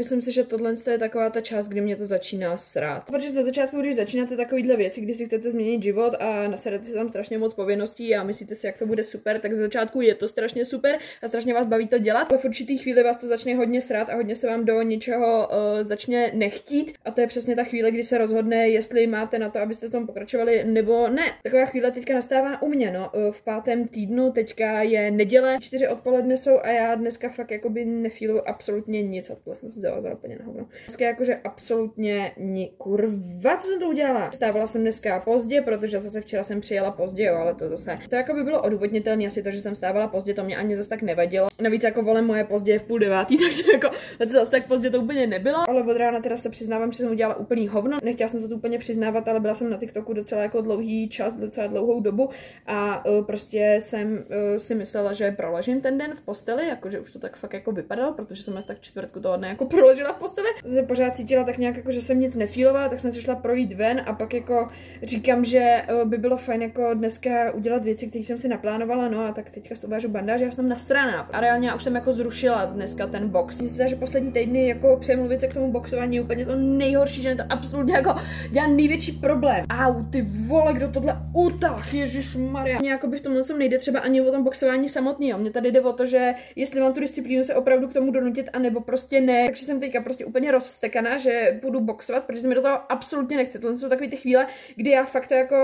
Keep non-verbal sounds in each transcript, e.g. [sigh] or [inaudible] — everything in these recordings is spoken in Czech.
myslím si, že tohle je taková ta část, kdy mě to začíná srát. Protože za začátku, když začínáte takovýhle věci, kdy si chcete změnit život a nasadete si tam strašně moc povinností a myslíte si, jak to bude super, tak za začátku je to strašně super a strašně vás baví to dělat, ale v určitý chvíli vás to začne hodně srát a hodně se vám do něčeho uh, začne nechtít a to je přesně ta chvíle, kdy se rozhodne, jestli máte na to, abyste v tom pokračovali nebo ne. Taková chvíle teďka nastává u mě, no. Uh, v pátém týdnu teďka je neděle, čtyři odpoledne jsou a já dneska fakt jakoby nefílu absolutně nic. Odpoledne se zavázala úplně na hovno. Dneska jakože absolutně ni kurva, co jsem to udělala? Stávala jsem dneska pozdě, protože zase včera jsem přijela pozdě, jo, ale to zase. To jako by bylo odůvodnitelné, asi to, že jsem stávala pozdě, to mě ani zase tak nevadilo. Navíc jako volem moje pozdě je v půl devátý, [laughs] takže jako to zase tak pozdě to úplně nebylo. Ale od rána teda se přiznávám, že jsem udělala úplný hovno. Nechtěla jsem to úplně přiznávat, ale byla jsem na TikToku docela jako dlouhý čas, docela dlouhou dobu a uh, prostě jsem uh, si myslela, že proležím ten den v posteli, jakože už to tak fakt jako vypadalo, protože jsem tak čtvrtku toho dne jako proležela v posteli. Se pořád cítila tak nějak jako, že jsem nic nefílovala, tak jsem se šla projít ven a pak jako říkám, že uh, by bylo fajn jako dneska udělat věci, které jsem si naplánovala, no a tak teďka s vážu bandáž, já jsem nasraná. A reálně já už jsem jako zrušila dneska ten box. Se že poslední týdny jako přemluvit se k tomu boxování je úplně to nejhorší, že je to absolutně jako dělá největší problém. Au, ty vole, kdo tohle utah, Ježíš Maria. Mně jako by v tomhle nejde třeba ani o tom boxování samotný, jo. Mně tady jde o to, že jestli mám tu disciplínu se opravdu k tomu donutit, anebo prostě ne. Takže jsem teďka prostě úplně rozstekaná, že budu boxovat, protože mi do toho absolutně nechce. Tohle jsou takové ty chvíle, kdy já fakt to jako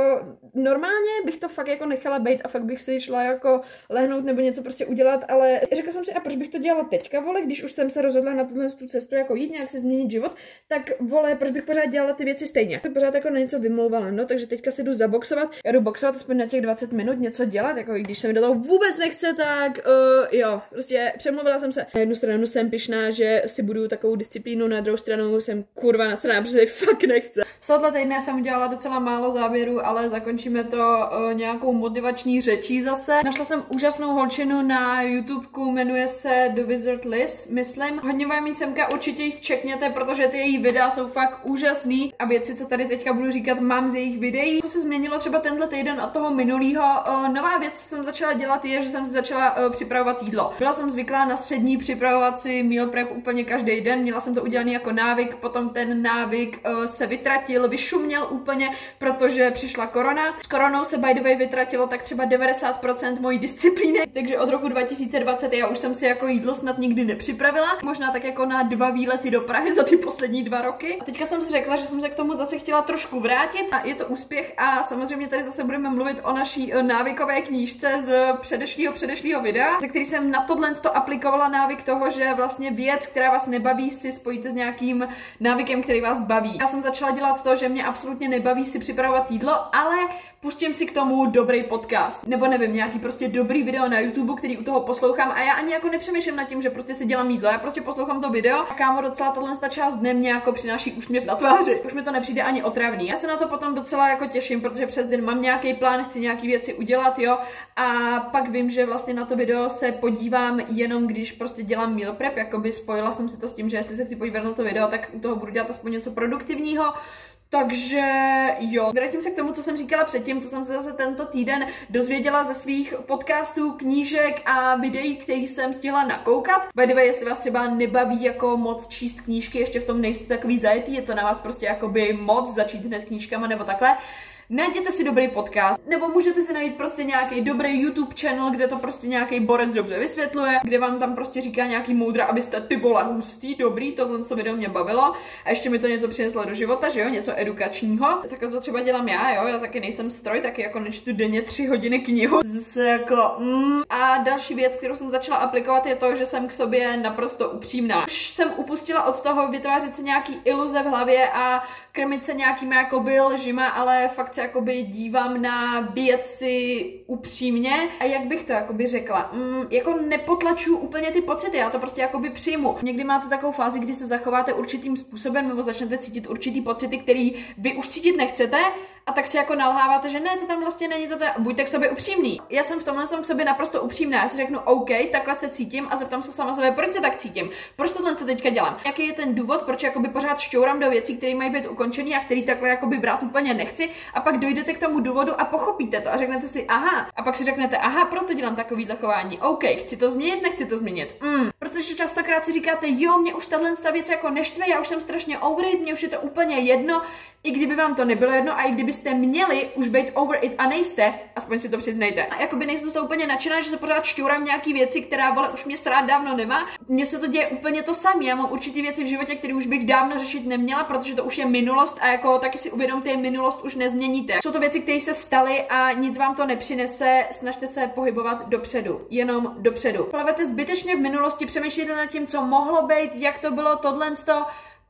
normálně bych to fakt jako nechala být a fakt bych si šla jako lehnout nebo něco prostě udělat, ale řekla jsem si, a proč bych to dělala teďka, vole, když už jsem se rozhodla na tuhle tu cestu jako jít nějak se změnit život, tak vole, proč bych pořád dělala ty věci stejně. To pořád jako na něco vymlouvala, no, takže teďka si jdu zaboxovat, já jdu boxovat aspoň na těch 20 minut, něco dělat, jako když se mi do toho vůbec nechce, tak uh, jo, prostě přemluvila jsem se. Na jednu stranu jsem pišná, že si budu takovou disciplínu, na druhou stranu jsem kurva nasraná, protože fakt nechce. Z tohoto týdne jsem udělala docela málo záběrů, ale zakončíme to uh, nějakou motivační řečí zase. Našla jsem úžasnou holčinu na YouTubeku, jmenuje se The Wizard Liz, myslím. Hodně vám mít semka, určitě ji zčekněte, protože ty její videa jsou fakt úžasný a věci, co tady teďka budu říkat, mám z jejich videí. Co se změnilo třeba tenhle týden od toho minulého? Uh, nová věc, co jsem začala dělat, je, že jsem si začala uh, připravovat jídlo. Byla jsem zvyklá na střední připravovat si meal prep úplně každý den, měla jsem to udělaný jako návyk, potom ten návyk uh, se vytratil, vyšuměl úplně, protože přišla korona. S koronou se by the way vytratilo tak třeba 90% mojí disciplíny, takže od roku 2020 já už jsem si jako jídlo snad nikdy nepřipravila. Možná tak jako na dva výlety do Prahy za ty poslední dva roky. A teďka jsem si řekla, že jsem se k tomu zase chtěla trošku vrátit a je to úspěch a samozřejmě tady zase budeme mluvit o naší eh, návykové knížce z předešlého předešlého videa, ze který jsem na tohle to aplikovala návyk toho, že vlastně věc, která vás nebaví, si spojíte s nějakým návykem, který vás baví. Já jsem začala dělat to, že mě absolutně nebaví si připravovat jídlo, ale pustím si k tomu dobrý podcast. Nebo nevím, nějaký prostě dobrý video na YouTube, který u toho poslouchám a já ani jako nepřemýšlím nad tím, že prostě si dělám jídlo, já prostě poslouchám to video a kámo docela tahle část dne mě jako přináší úsměv na tváři. Už mi to nepřijde ani otravný. Já se na to potom docela jako těším, protože přes den mám nějaký plán, chci nějaký věci udělat, jo, a pak vím, že vlastně na to video se podívám jenom když prostě dělám meal prep, jakoby spojila jsem si to s tím, že jestli se chci podívat na to video, tak u toho budu dělat aspoň něco produktivního. Takže jo, vrátím se k tomu, co jsem říkala předtím, co jsem se zase tento týden dozvěděla ze svých podcastů, knížek a videí, který jsem stihla nakoukat. By the way, jestli vás třeba nebaví jako moc číst knížky, ještě v tom nejste takový zajetý, je to na vás prostě jakoby moc začít hned knížkama nebo takhle, najděte si dobrý podcast, nebo můžete si najít prostě nějaký dobrý YouTube channel, kde to prostě nějaký borec dobře vysvětluje, kde vám tam prostě říká nějaký moudra, abyste ty vole hustý, dobrý, tohle to video mě bavilo a ještě mi to něco přineslo do života, že jo, něco edukačního. Tak to třeba dělám já, jo, já taky nejsem stroj, taky jako nečtu denně tři hodiny knihu. Z jako, mm. A další věc, kterou jsem začala aplikovat, je to, že jsem k sobě naprosto upřímná. Už jsem upustila od toho vytvářet si nějaký iluze v hlavě a krmit se nějakýma jakoby lžima, ale fakt se jakoby dívám na věci upřímně a jak bych to jakoby řekla, mm, jako nepotlačuju úplně ty pocity, já to prostě jakoby přijmu. Někdy máte takovou fázi, kdy se zachováte určitým způsobem nebo začnete cítit určitý pocity, který vy už cítit nechcete, a tak si jako nalháváte, že ne, to tam vlastně není to, buďte k sobě upřímný. Já jsem v tomhle jsem k sobě naprosto upřímná, já si řeknu, OK, takhle se cítím a zeptám se sama sebe, proč se tak cítím, proč tohle se teďka dělám, jaký je ten důvod, proč jakoby pořád šťourám do věcí, které mají být ukončený a který takhle jakoby brát úplně nechci a pak dojdete k tomu důvodu a pochopíte to a řeknete si, aha, a pak si řeknete, aha, proto dělám takový chování, OK, chci to změnit, nechci to změnit. Mm. Protože častokrát si říkáte, jo, mě už tahle věc jako neštve, já už jsem strašně over it, mě už je to úplně jedno, i kdyby vám to nebylo jedno a i kdybyste měli už být over it a nejste, aspoň si to přiznejte. A jakoby nejsem to úplně nadšená, že se pořád šťourám nějaký věci, která vole už mě srát dávno nemá. Mně se to děje úplně to samé. Já mám určitý věci v životě, které už bych dávno řešit neměla, protože to už je minulost a jako taky si uvědomte, minulost už nezměníte. Jsou to věci, které se staly a nic vám to nepřinese, snažte se pohybovat dopředu, jenom dopředu. Plavete zbytečně v minulosti, přemýšlíte nad tím, co mohlo být, jak to bylo, tohle, to,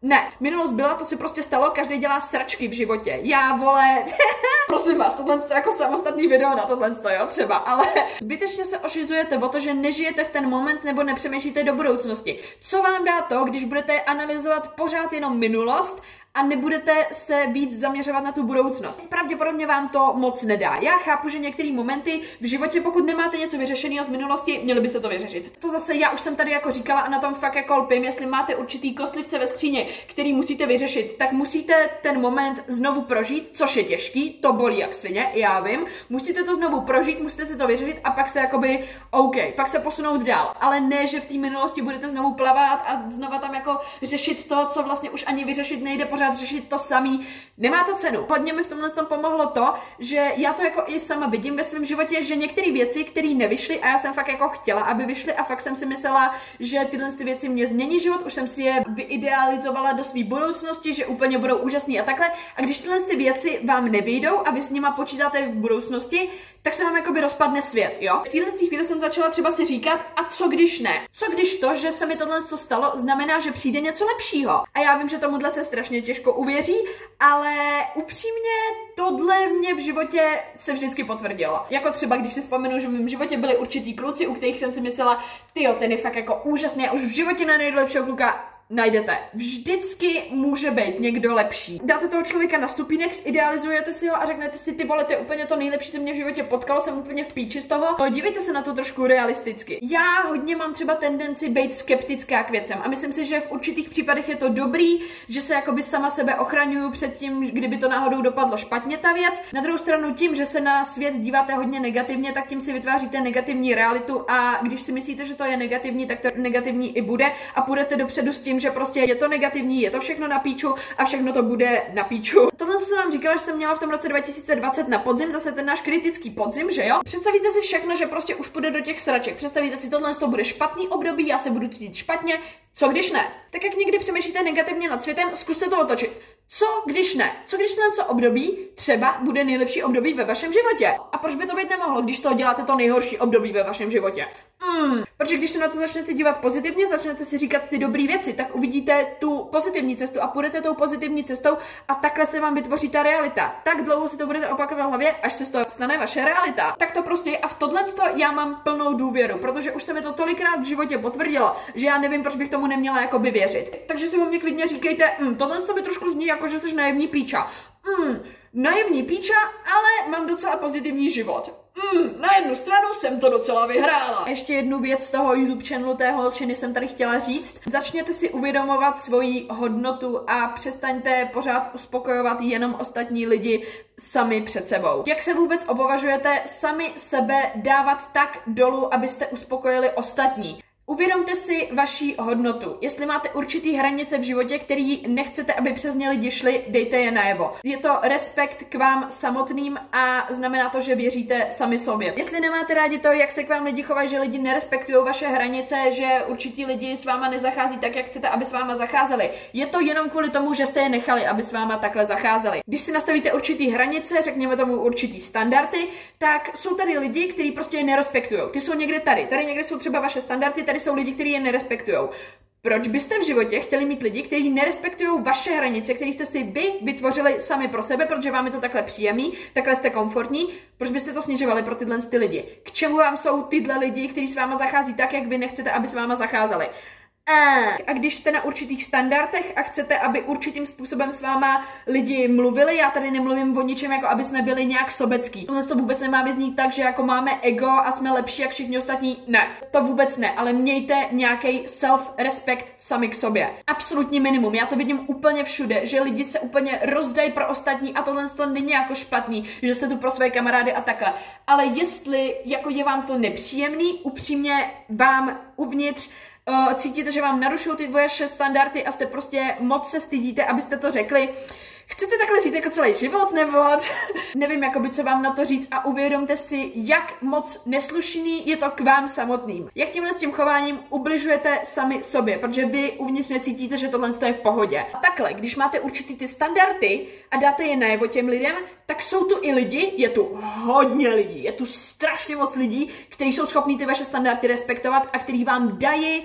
ne, minulost byla, to si prostě stalo, každý dělá sračky v životě. Já, vole, [laughs] prosím vás, tohle je jako samostatný video na tohle, jo, třeba, ale [laughs] zbytečně se ošizujete o to, že nežijete v ten moment nebo nepřemýšlíte do budoucnosti. Co vám dá to, když budete analyzovat pořád jenom minulost a nebudete se víc zaměřovat na tu budoucnost. Pravděpodobně vám to moc nedá. Já chápu, že některé momenty v životě, pokud nemáte něco vyřešeného z minulosti, měli byste to vyřešit. To zase já už jsem tady jako říkala a na tom fakt jako lpím, jestli máte určitý kostlivce ve skříně, který musíte vyřešit, tak musíte ten moment znovu prožít, což je těžký, to bolí jak svině, já vím. Musíte to znovu prožít, musíte si to vyřešit a pak se jakoby, OK, pak se posunout dál. Ale ne, že v té minulosti budete znovu plavat a znova tam jako řešit to, co vlastně už ani vyřešit nejde pořád pořád řešit to samý. Nemá to cenu. Hodně mi v tomhle tom pomohlo to, že já to jako i sama vidím ve svém životě, že některé věci, které nevyšly a já jsem fakt jako chtěla, aby vyšly a fakt jsem si myslela, že tyhle ty věci mě změní život, už jsem si je vyidealizovala do své budoucnosti, že úplně budou úžasný a takhle. A když tyhle ty věci vám nevyjdou a vy s nima počítáte v budoucnosti, tak se vám jakoby rozpadne svět, jo? V téhle chvíli jsem začala třeba si říkat, a co když ne? Co když to, že se mi tohle to stalo, znamená, že přijde něco lepšího? A já vím, že tomuhle se strašně těžko uvěří, ale upřímně tohle mě v životě se vždycky potvrdilo. Jako třeba, když si vzpomenu, že v mém životě byli určitý kluci, u kterých jsem si myslela, ty ten je fakt jako úžasný, já už v životě nenajdu lepšího kluka najdete. Vždycky může být někdo lepší. Dáte toho člověka na stupínek, idealizujete si ho a řeknete si, ty vole, to je úplně to nejlepší, co mě v životě potkalo, jsem úplně v píči z toho. Dívejte se na to trošku realisticky. Já hodně mám třeba tendenci být skeptická k věcem a myslím si, že v určitých případech je to dobrý, že se jakoby sama sebe ochraňuju před tím, kdyby to náhodou dopadlo špatně ta věc. Na druhou stranu tím, že se na svět díváte hodně negativně, tak tím si vytváříte negativní realitu a když si myslíte, že to je negativní, tak to negativní i bude a půjdete dopředu s tím, tím, že prostě je to negativní, je to všechno na píču a všechno to bude na píču. Tohle, co jsem vám říkala, že jsem měla v tom roce 2020 na podzim, zase ten náš kritický podzim, že jo? Představíte si všechno, že prostě už půjde do těch sraček. Představíte si, tohle to bude špatný období, já se budu cítit špatně, co když ne? Tak jak někdy přemýšlíte negativně nad světem, zkuste to otočit. Co když ne? Co když co období třeba bude nejlepší období ve vašem životě? A proč by to být nemohlo, když to děláte to nejhorší období ve vašem životě? Hmm. Protože když se na to začnete dívat pozitivně, začnete si říkat ty dobré věci, tak uvidíte tu pozitivní cestu a půjdete tou pozitivní cestou a takhle se vám vytvoří ta realita. Tak dlouho si to budete opakovat v hlavě, až se z toho stane vaše realita. Tak to prostě je a v tohle já mám plnou důvěru, protože už se mi to tolikrát v životě potvrdilo, že já nevím, proč bych tomu neměla jakoby věřit. Takže si o mě klidně říkejte, hm, tohle to mi trošku zní jako, že jsi naivní píča. Hm, naivní píča, ale mám docela pozitivní život. Mm, na jednu stranu jsem to docela vyhrála. Ještě jednu věc z toho YouTube channelu té holčiny jsem tady chtěla říct. Začněte si uvědomovat svoji hodnotu a přestaňte pořád uspokojovat jenom ostatní lidi sami před sebou. Jak se vůbec opovažujete sami sebe dávat tak dolů, abyste uspokojili ostatní? Uvědomte si vaši hodnotu. Jestli máte určitý hranice v životě, který nechcete, aby přes ně lidi šli, dejte je najevo. Je to respekt k vám samotným a znamená to, že věříte sami sobě. Jestli nemáte rádi to, jak se k vám lidi chovají, že lidi nerespektují vaše hranice, že určitý lidi s váma nezachází tak, jak chcete, aby s váma zacházeli, je to jenom kvůli tomu, že jste je nechali, aby s váma takhle zacházeli. Když si nastavíte určitý hranice, řekněme tomu určitý standardy, tak jsou tady lidi, kteří prostě je nerespektují. Ty jsou někde tady. Tady někde jsou třeba vaše standardy, tady tady jsou lidi, kteří je nerespektují. Proč byste v životě chtěli mít lidi, kteří nerespektují vaše hranice, které jste si vy vytvořili sami pro sebe, protože vám je to takhle příjemný, takhle jste komfortní? Proč byste to snižovali pro tyhle ty lidi? K čemu vám jsou tyhle lidi, kteří s váma zachází tak, jak vy nechcete, aby s váma zacházeli? A když jste na určitých standardech a chcete, aby určitým způsobem s váma lidi mluvili, já tady nemluvím o ničem, jako aby jsme byli nějak sobecký. Tohle to vůbec nemá vyznít tak, že jako máme ego a jsme lepší jak všichni ostatní. Ne, to vůbec ne, ale mějte nějaký self-respect sami k sobě. Absolutní minimum. Já to vidím úplně všude, že lidi se úplně rozdají pro ostatní a tohle to není jako špatný, že jste tu pro své kamarády a takhle. Ale jestli jako je vám to nepříjemný, upřímně vám uvnitř cítíte, že vám narušují ty vaše standardy a jste prostě moc se stydíte, abyste to řekli, Chcete takhle žít jako celý život, nebo [laughs] nevím, jakoby, co vám na to říct a uvědomte si, jak moc neslušný je to k vám samotným. Jak tímhle s tím chováním ubližujete sami sobě, protože vy uvnitř necítíte, že tohle je v pohodě. A takhle, když máte určitý ty standardy a dáte je najevo těm lidem, tak jsou tu i lidi, je tu hodně lidí, je tu strašně moc lidí, kteří jsou schopní ty vaše standardy respektovat a kteří vám dají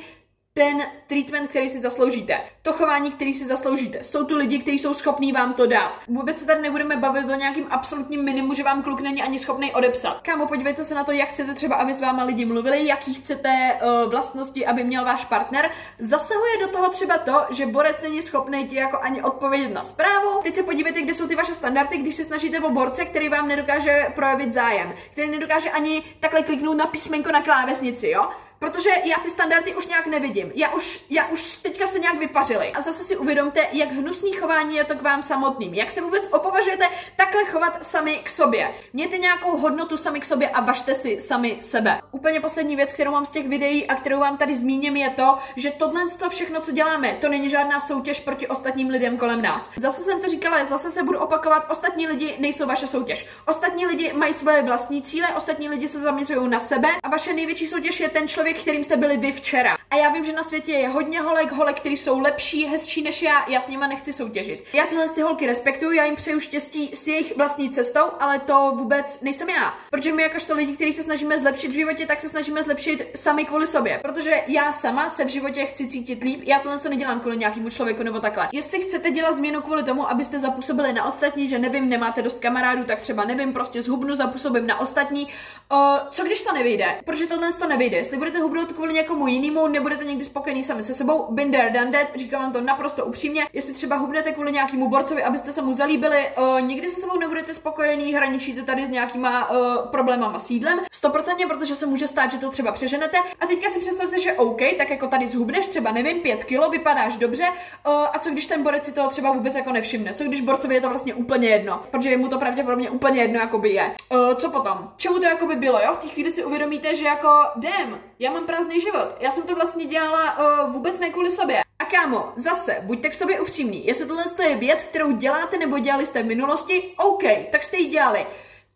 ten treatment, který si zasloužíte, to chování, který si zasloužíte. Jsou tu lidi, kteří jsou schopní vám to dát. Vůbec se tady nebudeme bavit o nějakým absolutním minimu, že vám kluk není ani schopný odepsat. Kámo, podívejte se na to, jak chcete třeba, aby s váma lidi mluvili, jaký chcete uh, vlastnosti, aby měl váš partner. Zasahuje do toho třeba to, že borec není schopný ti jako ani odpovědět na zprávu. Teď se podívejte, kde jsou ty vaše standardy, když se snažíte o borce, který vám nedokáže projevit zájem, který nedokáže ani takhle kliknout na písmenko na klávesnici, jo? Protože já ty standardy už nějak nevidím. Já už, já už teďka se nějak vypařili. A zase si uvědomte, jak hnusný chování je to k vám samotným. Jak se vůbec opovažujete takhle chovat sami k sobě. Mějte nějakou hodnotu sami k sobě a važte si sami sebe. Úplně poslední věc, kterou mám z těch videí a kterou vám tady zmíním, je to, že tohle to všechno, co děláme, to není žádná soutěž proti ostatním lidem kolem nás. Zase jsem to říkala, zase se budu opakovat, ostatní lidi nejsou vaše soutěž. Ostatní lidi mají svoje vlastní cíle, ostatní lidi se zaměřují na sebe a vaše největší soutěž je ten člověk, člověk, kterým jste byli vy včera. A já vím, že na světě je hodně holek, holek, který jsou lepší, hezčí než já, já s nima nechci soutěžit. Já tyhle ty holky respektuju, já jim přeju štěstí s jejich vlastní cestou, ale to vůbec nejsem já. Protože my jakožto lidi, kteří se snažíme zlepšit v životě, tak se snažíme zlepšit sami kvůli sobě. Protože já sama se v životě chci cítit líp, já tohle to nedělám kvůli nějakému člověku nebo takhle. Jestli chcete dělat změnu kvůli tomu, abyste zapůsobili na ostatní, že nevím, nemáte dost kamarádů, tak třeba nevím, prostě zhubnu, zapůsobím na ostatní. Uh, co když to nevyjde? Protože tohle to nevyjde. Jestli budete hubnout kvůli někomu jinému, nebudete někdy spokojení sami se sebou. There, done that, říkám vám to naprosto upřímně. Jestli třeba hubnete kvůli nějakému borcovi, abyste se mu zalíbili, uh, nikdy se sebou nebudete spokojení, hraničíte tady s nějakýma uh, problémama s jídlem. 100%, protože se může stát, že to třeba přeženete. A teďka si představte, že OK, tak jako tady zhubneš třeba, nevím, 5 kilo, vypadáš dobře. Uh, a co když ten borec si to třeba vůbec jako nevšimne? Co když borcovi je to vlastně úplně jedno? Protože mu to pravděpodobně úplně jedno, jako by je. Uh, co potom? Čemu to jako by bylo, jo? V té chvíli si uvědomíte, že jako, damn, já mám prázdný život. Já jsem to vlastně dělala uh, vůbec ne kvůli sobě. A kámo, zase, buďte k sobě upřímní. Jestli tohle je věc, kterou děláte nebo dělali jste v minulosti, OK, tak jste ji dělali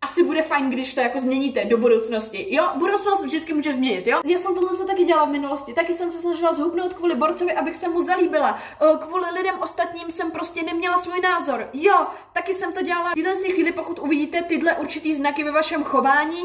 asi bude fajn, když to jako změníte do budoucnosti. Jo, budoucnost vždycky může změnit, jo. Já jsem tohle se taky dělala v minulosti, taky jsem se snažila zhubnout kvůli borcovi, abych se mu zalíbila. Kvůli lidem ostatním jsem prostě neměla svůj názor. Jo, taky jsem to dělala. V této chvíli, pokud uvidíte tyhle určitý znaky ve vašem chování,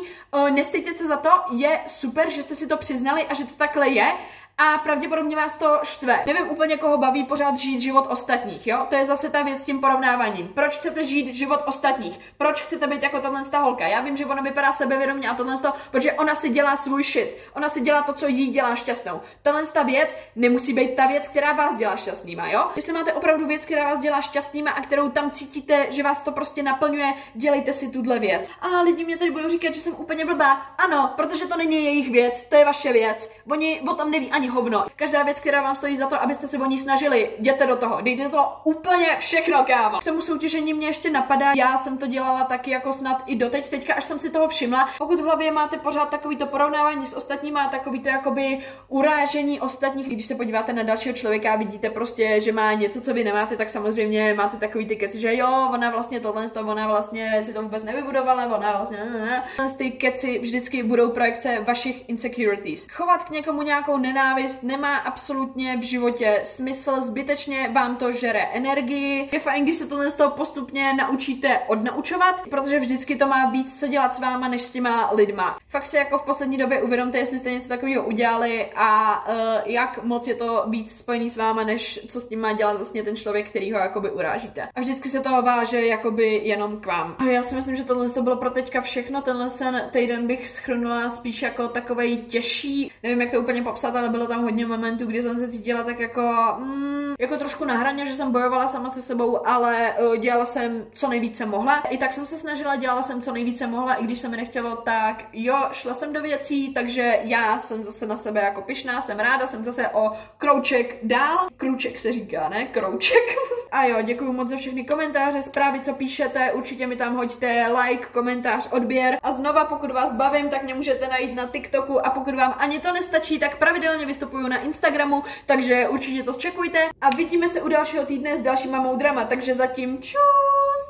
nestejte se za to, je super, že jste si to přiznali a že to takhle je a pravděpodobně vás to štve. Nevím úplně, koho baví pořád žít život ostatních, jo? To je zase ta věc s tím porovnáváním. Proč chcete žít život ostatních? Proč chcete být jako tahle holka? Já vím, že ona vypadá sebevědomě a tohle, protože ona si dělá svůj shit. Ona si dělá to, co jí dělá šťastnou. Tahle ta věc nemusí být ta věc, která vás dělá šťastnýma, jo? Jestli máte opravdu věc, která vás dělá šťastnýma a kterou tam cítíte, že vás to prostě naplňuje, dělejte si tuhle věc. A lidi mě tady budou říkat, že jsem úplně blbá. Ano, protože to není jejich věc, to je vaše věc. Oni o tom neví ani hovno. Každá věc, která vám stojí za to, abyste se o ní snažili, jděte do toho, dejte toho úplně všechno, kámo. K tomu soutěžení mě ještě napadá, já jsem to dělala taky jako snad i doteď, teďka až jsem si toho všimla. Pokud v hlavě máte pořád takový to porovnávání s ostatními a takový to jakoby urážení ostatních, když se podíváte na dalšího člověka a vidíte prostě, že má něco, co vy nemáte, tak samozřejmě máte takový ty keci, že jo, ona vlastně tohle, to, ona vlastně si to vůbec nevybudovala, ona vlastně ne, ne. Ty keci vždycky budou projekce vašich insecurities. Chovat k někomu nějakou nenávist nenávist nemá absolutně v životě smysl, zbytečně vám to žere energii. Je fajn, když se tohle z toho postupně naučíte odnaučovat, protože vždycky to má víc co dělat s váma, než s těma lidma. Fakt si jako v poslední době uvědomte, jestli jste něco takového udělali a uh, jak moc je to víc spojený s váma, než co s tím má dělat vlastně ten člověk, který ho jakoby urážíte. A vždycky se toho váže jakoby jenom k vám. A já si myslím, že tohle to bylo pro teďka všechno. Tenhle sen týden bych schrnula spíš jako takovej těžší, nevím jak to úplně popsat, ale byl bylo tam hodně momentů, kdy jsem se cítila tak jako, mm, jako trošku na hraně, že jsem bojovala sama se sebou, ale uh, dělala jsem co nejvíce mohla. I tak jsem se snažila, dělala jsem co nejvíce mohla, i když se mi nechtělo, tak jo, šla jsem do věcí, takže já jsem zase na sebe jako pyšná, jsem ráda, jsem zase o krouček dál. Krouček se říká, ne? Krouček. [laughs] A jo, děkuji moc za všechny komentáře, zprávy, co píšete, určitě mi tam hoďte like, komentář, odběr. A znova, pokud vás bavím, tak mě můžete najít na TikToku a pokud vám ani to nestačí, tak pravidelně vystupuju na Instagramu, takže určitě to zčekujte a vidíme se u dalšího týdne s dalšíma moudrama, takže zatím čau!